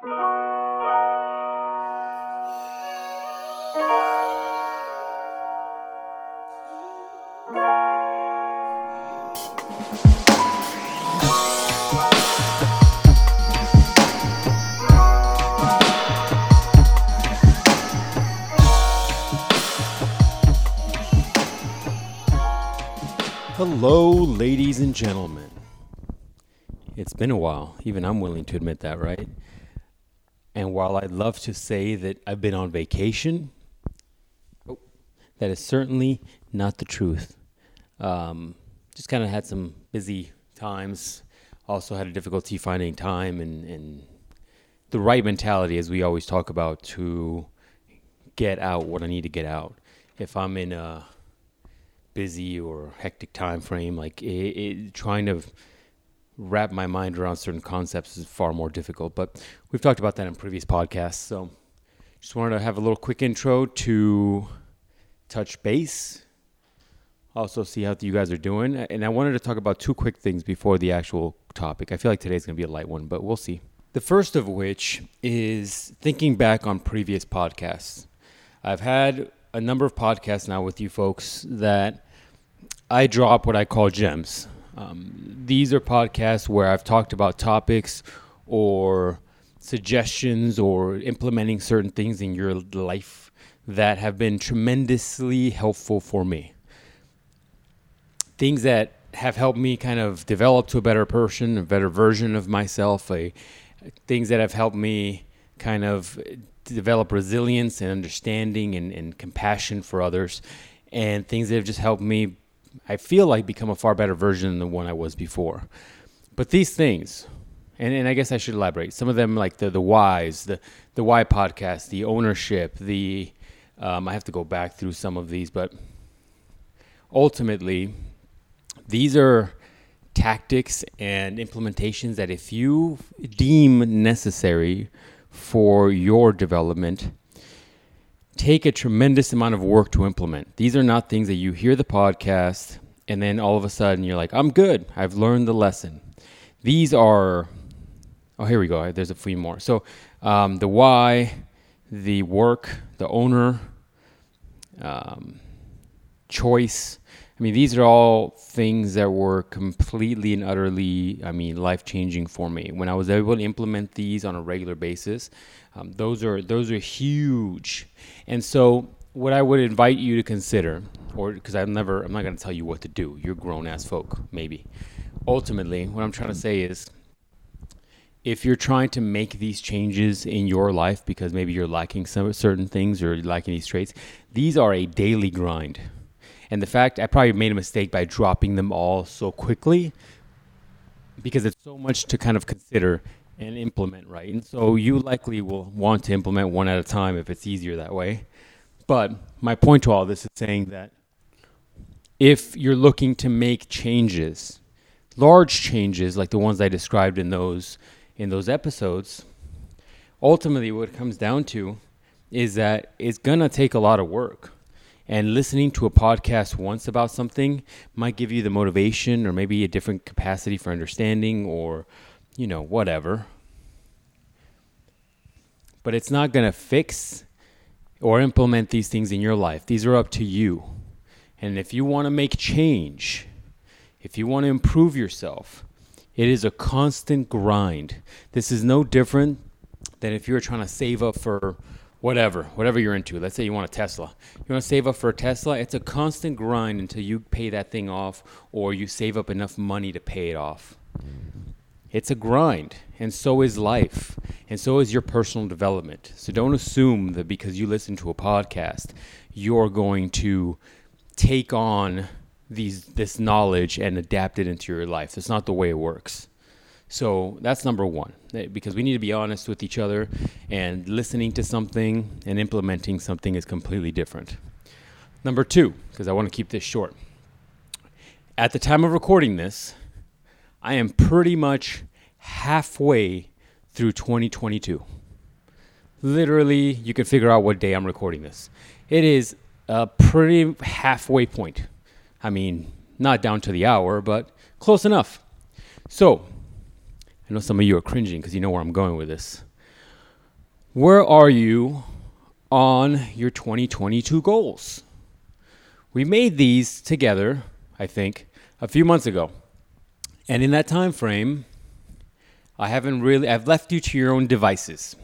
Hello, ladies and gentlemen. It's been a while. Even I'm willing to admit that, right? While I'd love to say that I've been on vacation, that is certainly not the truth. Um, just kind of had some busy times. Also had a difficulty finding time and, and the right mentality, as we always talk about, to get out what I need to get out. If I'm in a busy or hectic time frame, like it, it, trying to wrap my mind around certain concepts is far more difficult. But we've talked about that in previous podcasts. So just wanted to have a little quick intro to touch base. Also, see how you guys are doing. And I wanted to talk about two quick things before the actual topic. I feel like today's going to be a light one, but we'll see. The first of which is thinking back on previous podcasts. I've had a number of podcasts now with you folks that I drop what I call gems. Um, these are podcasts where I've talked about topics or suggestions or implementing certain things in your life that have been tremendously helpful for me. Things that have helped me kind of develop to a better person, a better version of myself, a, things that have helped me kind of develop resilience and understanding and, and compassion for others, and things that have just helped me I feel like become a far better version than the one I was before. But these things, and, and I guess I should elaborate. Some of them, like the the whys, the the why podcast, the ownership, the um, I have to go back through some of these, but ultimately, these are tactics and implementations that if you deem necessary for your development, take a tremendous amount of work to implement. These are not things that you hear the podcast and then all of a sudden you're like, I'm good. I've learned the lesson. These are, oh, here we go. There's a few more. So um, the why, the work, the owner, um, choice. I mean, these are all things that were completely and utterly, I mean, life changing for me. When I was able to implement these on a regular basis, um, those are those are huge. And so, what I would invite you to consider, or because I'm never, I'm not going to tell you what to do. You're grown ass folk, maybe. Ultimately, what I'm trying to say is, if you're trying to make these changes in your life because maybe you're lacking some certain things or lacking these traits, these are a daily grind. And the fact I probably made a mistake by dropping them all so quickly because it's so much to kind of consider and implement right. And so you likely will want to implement one at a time if it's easier that way. But my point to all this is saying that if you're looking to make changes, large changes like the ones I described in those in those episodes, ultimately what it comes down to is that it's going to take a lot of work. And listening to a podcast once about something might give you the motivation or maybe a different capacity for understanding or you know, whatever. But it's not going to fix or implement these things in your life. These are up to you. And if you want to make change, if you want to improve yourself, it is a constant grind. This is no different than if you're trying to save up for whatever, whatever you're into. Let's say you want a Tesla. You want to save up for a Tesla, it's a constant grind until you pay that thing off or you save up enough money to pay it off. It's a grind, and so is life, and so is your personal development. So don't assume that because you listen to a podcast, you're going to take on these this knowledge and adapt it into your life. That's not the way it works. So that's number one, eh, because we need to be honest with each other, and listening to something and implementing something is completely different. Number two, because I want to keep this short. At the time of recording this, I am pretty much halfway through 2022. Literally, you can figure out what day I'm recording this. It is a pretty halfway point. I mean, not down to the hour, but close enough. So, I know some of you are cringing because you know where I'm going with this. Where are you on your 2022 goals? We made these together, I think, a few months ago. And in that time frame, I haven't really I've left you to your own devices.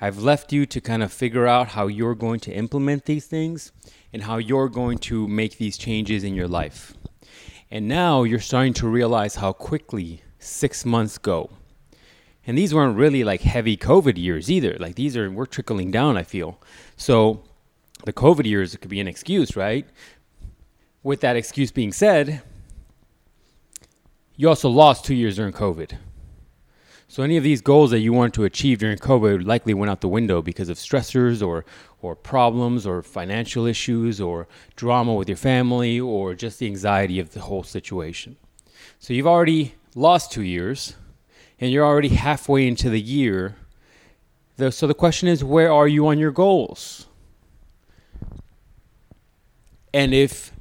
I've left you to kind of figure out how you're going to implement these things and how you're going to make these changes in your life. And now you're starting to realize how quickly 6 months go. And these weren't really like heavy COVID years either. Like these are we're trickling down, I feel. So the COVID years could be an excuse, right? With that excuse being said, you also lost 2 years during COVID. So any of these goals that you wanted to achieve during COVID likely went out the window because of stressors or or problems or financial issues or drama with your family or just the anxiety of the whole situation. So you've already lost 2 years and you're already halfway into the year. so the question is where are you on your goals? And if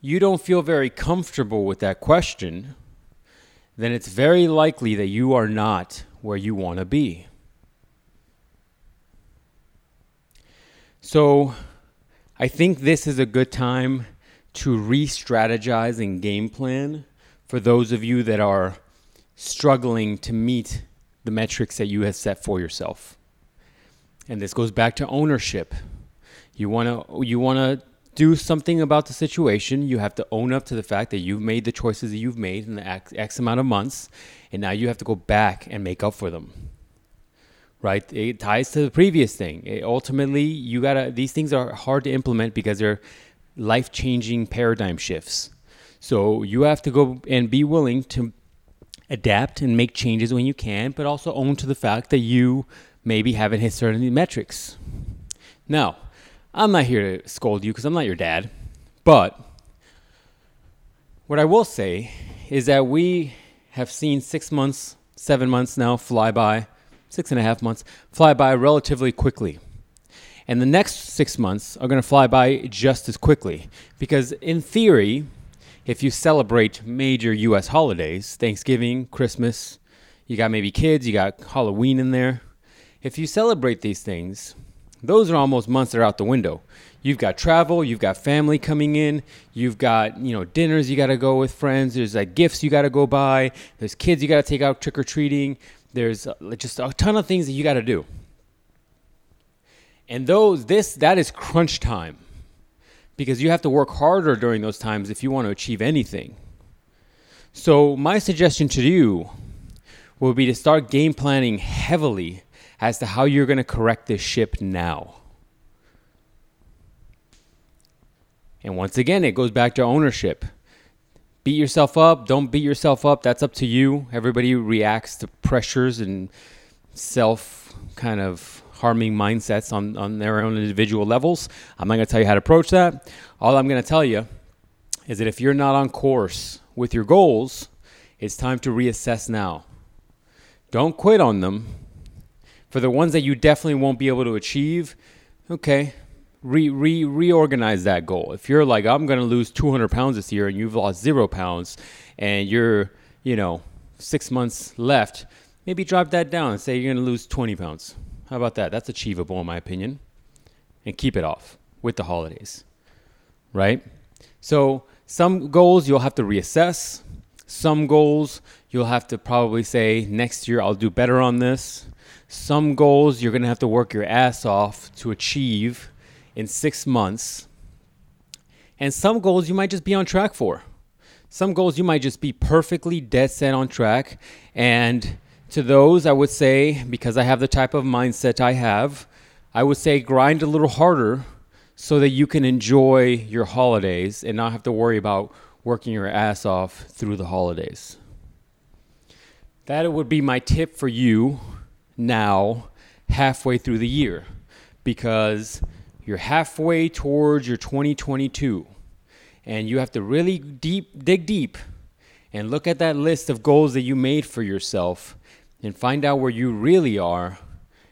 you don't feel very comfortable with that question, then it's very likely that you are not where you want to be. So, I think this is a good time to re strategize and game plan for those of you that are struggling to meet the metrics that you have set for yourself. And this goes back to ownership. You want to you want to do something about the situation. You have to own up to the fact that you've made the choices that you've made in the X, X amount of months, and now you have to go back and make up for them. Right? It ties to the previous thing. It, ultimately, you gotta. These things are hard to implement because they're life-changing paradigm shifts. So you have to go and be willing to adapt and make changes when you can, but also own to the fact that you maybe haven't hit certain metrics. Now, I'm not here to scold you because I'm not your dad. But what I will say is that we have seen six months, seven months now fly by, six and a half months fly by relatively quickly. And the next six months are going to fly by just as quickly. Because in theory, if you celebrate major US holidays, Thanksgiving, Christmas, you got maybe kids, you got Halloween in there. If you celebrate these things, those are almost months that are out the window. You've got travel, you've got family coming in, you've got you know dinners you got to go with friends. There's like gifts you got to go buy. There's kids you got to take out trick or treating. There's uh, just a ton of things that you got to do. And those this that is crunch time because you have to work harder during those times if you want to achieve anything. So my suggestion to you will be to start game planning heavily as to how you're going to correct this ship now. And once again, it goes back to ownership. Beat yourself up, don't beat yourself up. That's up to you. Everybody reacts to pressures and self kind of harming mindsets on, on their own individual levels. I'm not going to tell you how to approach that. All I'm going to tell you is that if you're not on course with your goals, it's time to reassess now. Don't quit on them for the ones that you definitely won't be able to achieve, okay, re, re, reorganize that goal. If you're like, I'm going to lose 200 pounds this year and you've lost zero pounds and you're, you know, six months left, maybe drop that down and say you're going to lose 20 pounds. How about that? That's achievable, in my opinion. And keep it off with the holidays, right? So, some goals you'll have to reassess. Some goals you'll have to probably say, next year I'll do better on this. Some goals you're going to have to work your ass off to achieve in six months. And some goals you might just be on track for. Some goals you might just be perfectly dead set on track. And to those, I would say, because I have the type of mindset I have, I would say grind a little harder so that you can enjoy your holidays and not have to worry about working your ass off through the holidays. That would be my tip for you now halfway through the year because you're halfway towards your 2022 and you have to really deep dig deep and look at that list of goals that you made for yourself and find out where you really are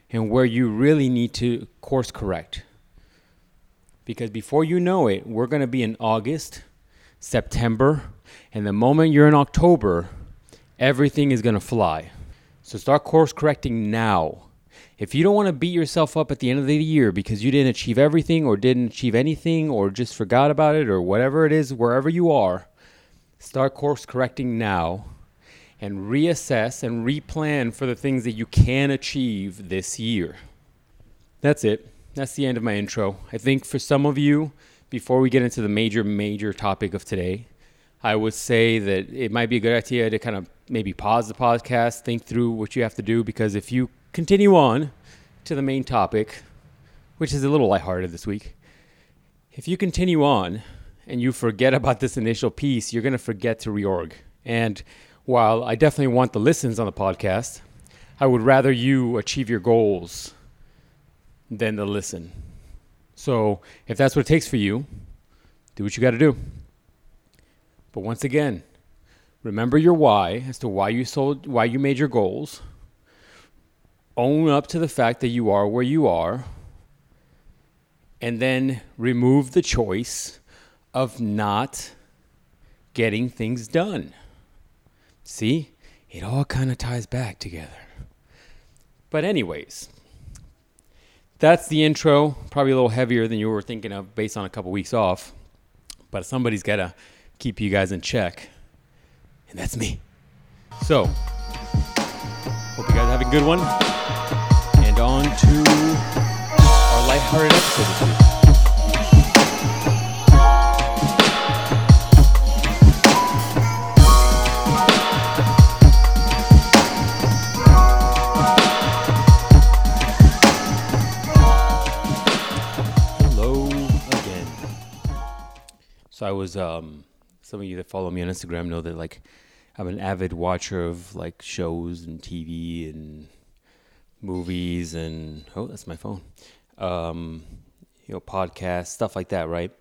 and where you really need to course correct. Because before you know it we're going to be in August September and the moment you're in October everything is going to fly. So start course correcting now. If you don't want to beat yourself up at the end of the year because you didn't achieve everything or didn't achieve anything or just forgot about it or whatever it is, wherever you are, start course correcting now and reassess and replan for the things that you can achieve this year. That's it. That's the end of my intro. I think for some of you, before we get into the major, major topic of today, I would say that it might be a good idea to kind of maybe pause the podcast, think through what you have to do, because if you continue on to the main topic, which is a little lighthearted this week, if you continue on and you forget about this initial piece, you're going to forget to reorg. And while I definitely want the listens on the podcast, I would rather you achieve your goals than the listen. So if that's what it takes for you, do what you got to do. But once again, remember your why as to why you sold, why you made your goals. Own up to the fact that you are where you are, and then remove the choice of not getting things done. See, it all kind of ties back together. But, anyways, that's the intro. Probably a little heavier than you were thinking of based on a couple weeks off. But somebody's got to keep you guys in check. And that's me. So, hope you guys have a good one. And on to our lighthearted episode this week. So I was um, some of you that follow me on Instagram know that like I'm an avid watcher of like shows and TV and movies and oh that's my phone. Um, you know, podcasts, stuff like that, right?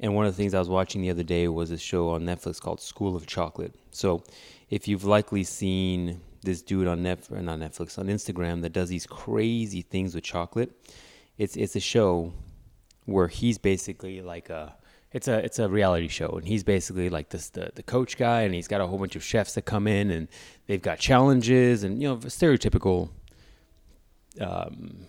And one of the things I was watching the other day was a show on Netflix called School of Chocolate. So if you've likely seen this dude on Netflix, not Netflix, on Instagram that does these crazy things with chocolate, it's it's a show where he's basically like a it's a it's a reality show, and he's basically like this the the coach guy, and he's got a whole bunch of chefs that come in, and they've got challenges, and you know, stereotypical um,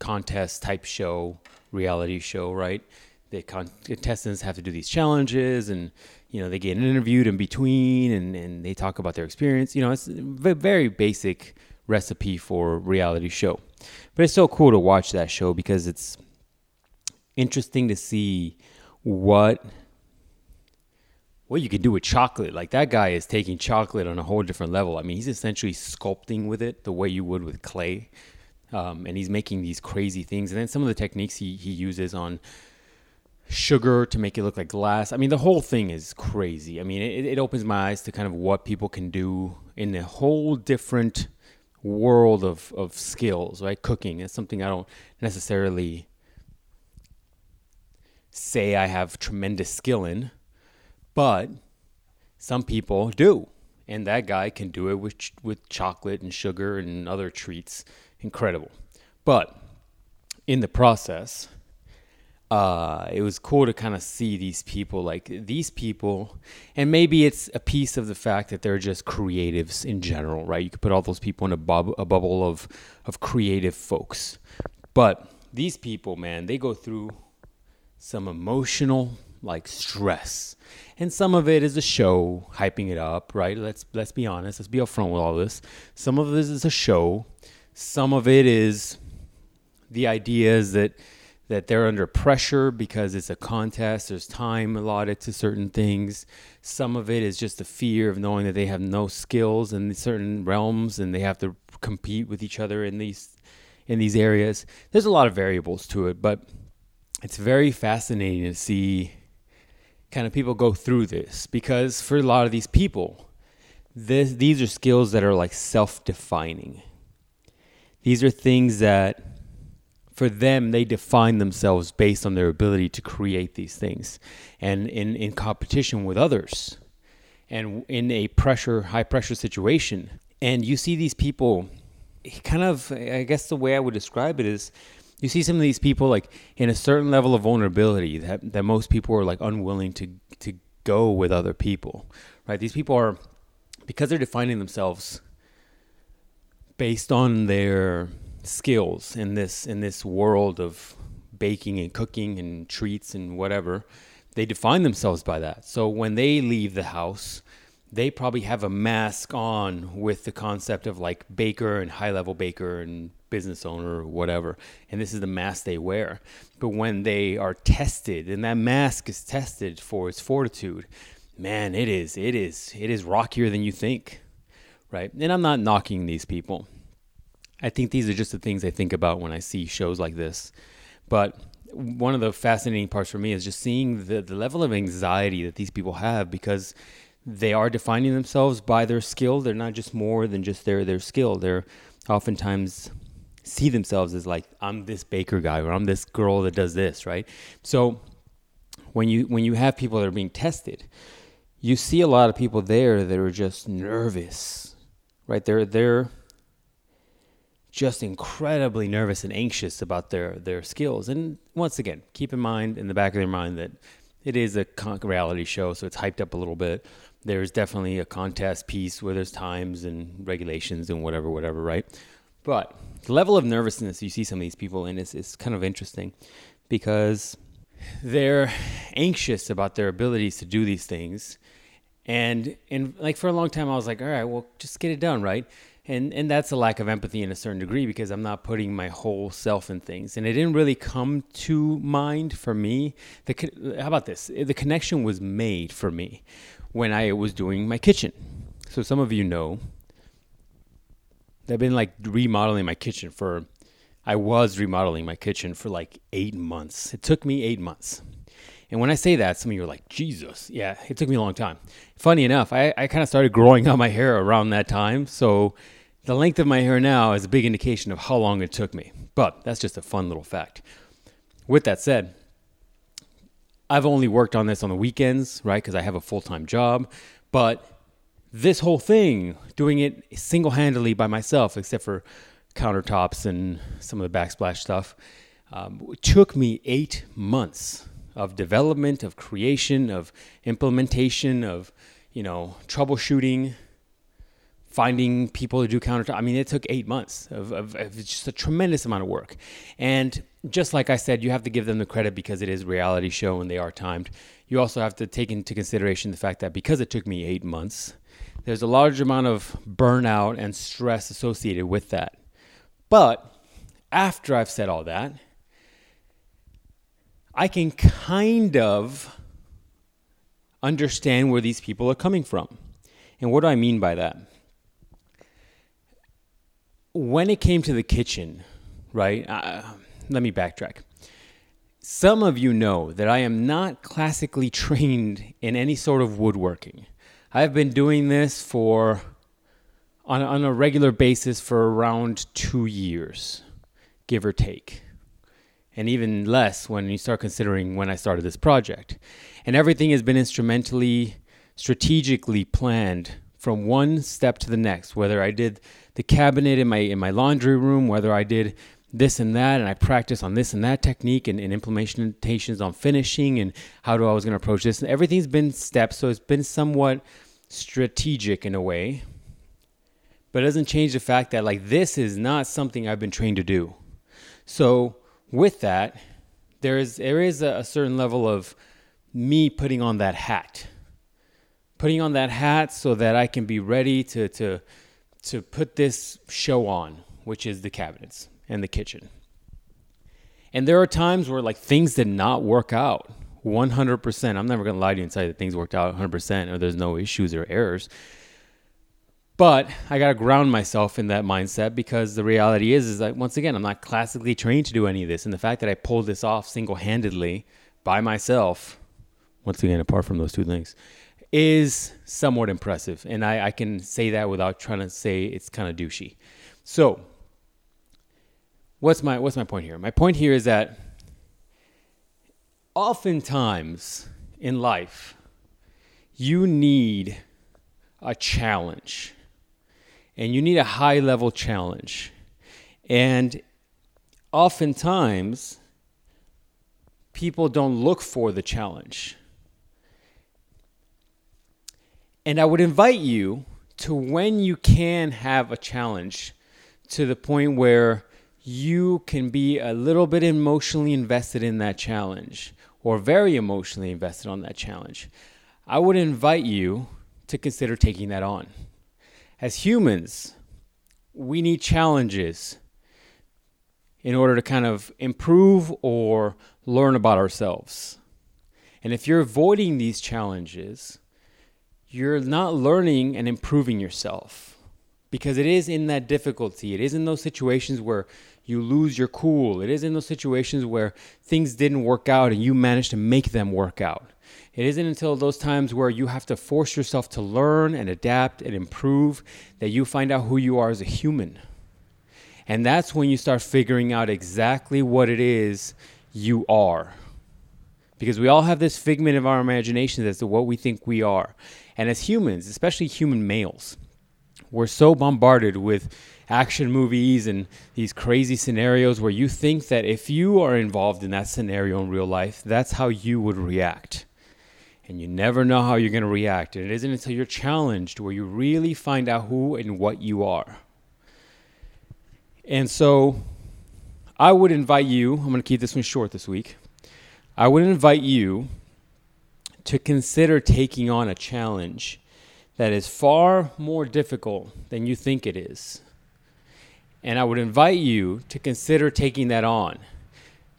contest type show, reality show, right? The con- contestants have to do these challenges, and you know, they get interviewed in between, and and they talk about their experience. You know, it's a very basic recipe for reality show, but it's so cool to watch that show because it's interesting to see what what you can do with chocolate. Like that guy is taking chocolate on a whole different level. I mean, he's essentially sculpting with it the way you would with clay. Um, and he's making these crazy things. And then some of the techniques he, he uses on sugar to make it look like glass. I mean, the whole thing is crazy. I mean, it, it opens my eyes to kind of what people can do in a whole different world of, of skills, right? Cooking is something I don't necessarily say I have tremendous skill in, but some people do. And that guy can do it with, with chocolate and sugar and other treats. Incredible. But in the process, uh, it was cool to kind of see these people like these people and maybe it's a piece of the fact that they're just creatives in general right you could put all those people in a, bub- a bubble of of creative folks but these people man they go through some emotional like stress. And some of it is a show hyping it up, right? Let's let's be honest. Let's be upfront with all this. Some of this is a show. Some of it is the ideas that that they're under pressure because it's a contest. There's time allotted to certain things. Some of it is just the fear of knowing that they have no skills in certain realms and they have to compete with each other in these in these areas. There's a lot of variables to it, but it's very fascinating to see kind of people go through this because for a lot of these people, this, these are skills that are like self defining. These are things that for them they define themselves based on their ability to create these things and in, in competition with others and in a pressure high pressure situation and you see these people kind of i guess the way i would describe it is you see some of these people like in a certain level of vulnerability that, that most people are like unwilling to to go with other people right? These people are because they're defining themselves based on their skills in this in this world of baking and cooking and treats and whatever they define themselves by that. So when they leave the house they probably have a mask on with the concept of like baker and high level baker and business owner or whatever and this is the mask they wear. But when they are tested and that mask is tested for its fortitude man it is it is it is rockier than you think right? And i'm not knocking these people. I think these are just the things i think about when i see shows like this. But one of the fascinating parts for me is just seeing the, the level of anxiety that these people have because they are defining themselves by their skill. They're not just more than just their their skill. They're oftentimes see themselves as like I'm this baker guy or I'm this girl that does this, right? So when you when you have people that are being tested, you see a lot of people there that are just nervous, right? They're they're just incredibly nervous and anxious about their their skills. And once again, keep in mind in the back of their mind that it is a reality show, so it's hyped up a little bit there's definitely a contest piece where there's times and regulations and whatever, whatever, right? But the level of nervousness you see some of these people in is, is kind of interesting because they're anxious about their abilities to do these things. And and like for a long time I was like, all right, well just get it done, right? And and that's a lack of empathy in a certain degree because I'm not putting my whole self in things. And it didn't really come to mind for me. The how about this? The connection was made for me when I was doing my kitchen. So some of you know that I've been like remodeling my kitchen for I was remodeling my kitchen for like 8 months. It took me 8 months. And when I say that, some of you are like, Jesus, yeah, it took me a long time. Funny enough, I, I kind of started growing out my hair around that time. So the length of my hair now is a big indication of how long it took me. But that's just a fun little fact. With that said, I've only worked on this on the weekends, right? Because I have a full time job. But this whole thing, doing it single handedly by myself, except for countertops and some of the backsplash stuff, um, took me eight months of development, of creation, of implementation, of you know troubleshooting, finding people to do countertop. I mean, it took eight months of, of, of just a tremendous amount of work, and just like I said, you have to give them the credit because it is reality show and they are timed. You also have to take into consideration the fact that because it took me eight months, there's a large amount of burnout and stress associated with that. But after I've said all that, I can kind of understand where these people are coming from. And what do I mean by that? When it came to the kitchen, right? Uh, let me backtrack. Some of you know that I am not classically trained in any sort of woodworking. I've been doing this for on, on a regular basis for around two years, give or take. And even less when you start considering when I started this project. And everything has been instrumentally, strategically planned from one step to the next. Whether I did the cabinet in my in my laundry room, whether I did this and that, and I practice on this and that technique and, and implementations on finishing and how do I was going to approach this. And everything's been steps, so it's been somewhat strategic in a way, but it doesn't change the fact that like this is not something I've been trained to do. So with that, there is there is a, a certain level of me putting on that hat, putting on that hat so that I can be ready to to to put this show on, which is the cabinets and the kitchen. And there are times where like things did not work out 100%. I'm never going to lie to you and say that things worked out 100% or there's no issues or errors. But I got to ground myself in that mindset because the reality is is that once again, I'm not classically trained to do any of this and the fact that I pulled this off single-handedly by myself, once again apart from those two things, is somewhat impressive. And I, I can say that without trying to say it's kind of douchey. So, what's my what's my point here? My point here is that oftentimes in life you need a challenge. And you need a high level challenge. And oftentimes people don't look for the challenge. And I would invite you to when you can have a challenge to the point where you can be a little bit emotionally invested in that challenge or very emotionally invested on that challenge. I would invite you to consider taking that on. As humans, we need challenges in order to kind of improve or learn about ourselves. And if you're avoiding these challenges, you're not learning and improving yourself because it is in that difficulty, it is in those situations where you lose your cool, it is in those situations where things didn't work out and you managed to make them work out. It isn't until those times where you have to force yourself to learn and adapt and improve that you find out who you are as a human. And that's when you start figuring out exactly what it is you are. Because we all have this figment of our imaginations as to what we think we are. And as humans, especially human males, we're so bombarded with action movies and these crazy scenarios where you think that if you are involved in that scenario in real life, that's how you would react and you never know how you're going to react. And it isn't until you're challenged where you really find out who and what you are. And so I would invite you, I'm going to keep this one short this week. I would invite you to consider taking on a challenge that is far more difficult than you think it is. And I would invite you to consider taking that on.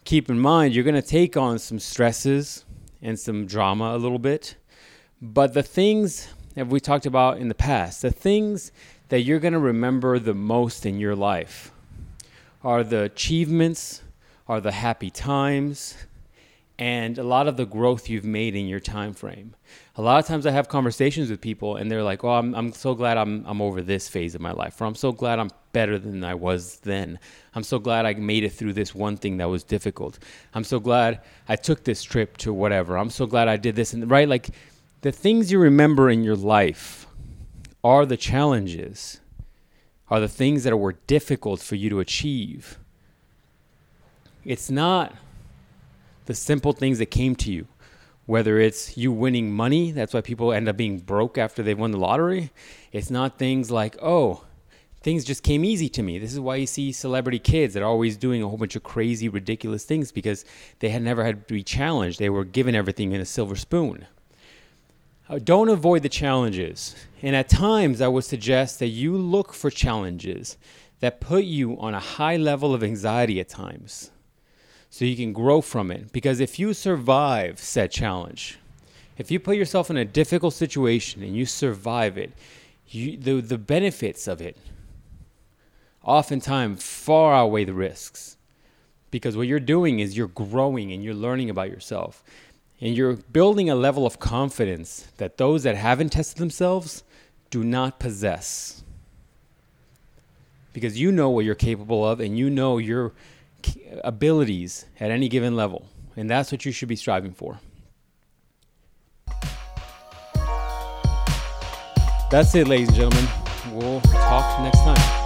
Keep in mind, you're going to take on some stresses, and some drama a little bit. But the things that we talked about in the past, the things that you're going to remember the most in your life are the achievements, are the happy times, and a lot of the growth you've made in your time frame. A lot of times I have conversations with people and they're like, "Oh, I'm I'm so glad I'm I'm over this phase of my life." Or I'm so glad I'm better than I was then. I'm so glad I made it through this one thing that was difficult. I'm so glad I took this trip to whatever. I'm so glad I did this and right like the things you remember in your life are the challenges. Are the things that were difficult for you to achieve. It's not the simple things that came to you. Whether it's you winning money, that's why people end up being broke after they've won the lottery. It's not things like, oh, things just came easy to me. This is why you see celebrity kids that are always doing a whole bunch of crazy, ridiculous things because they had never had to be challenged. They were given everything in a silver spoon. Uh, don't avoid the challenges. And at times, I would suggest that you look for challenges that put you on a high level of anxiety at times so you can grow from it. Because if you survive said challenge, if you put yourself in a difficult situation and you survive it, you, the, the benefits of it oftentimes far outweigh the risks. Because what you're doing is you're growing and you're learning about yourself. And you're building a level of confidence that those that haven't tested themselves do not possess. Because you know what you're capable of and you know your abilities at any given level. And that's what you should be striving for. That's it, ladies and gentlemen. We'll talk next time.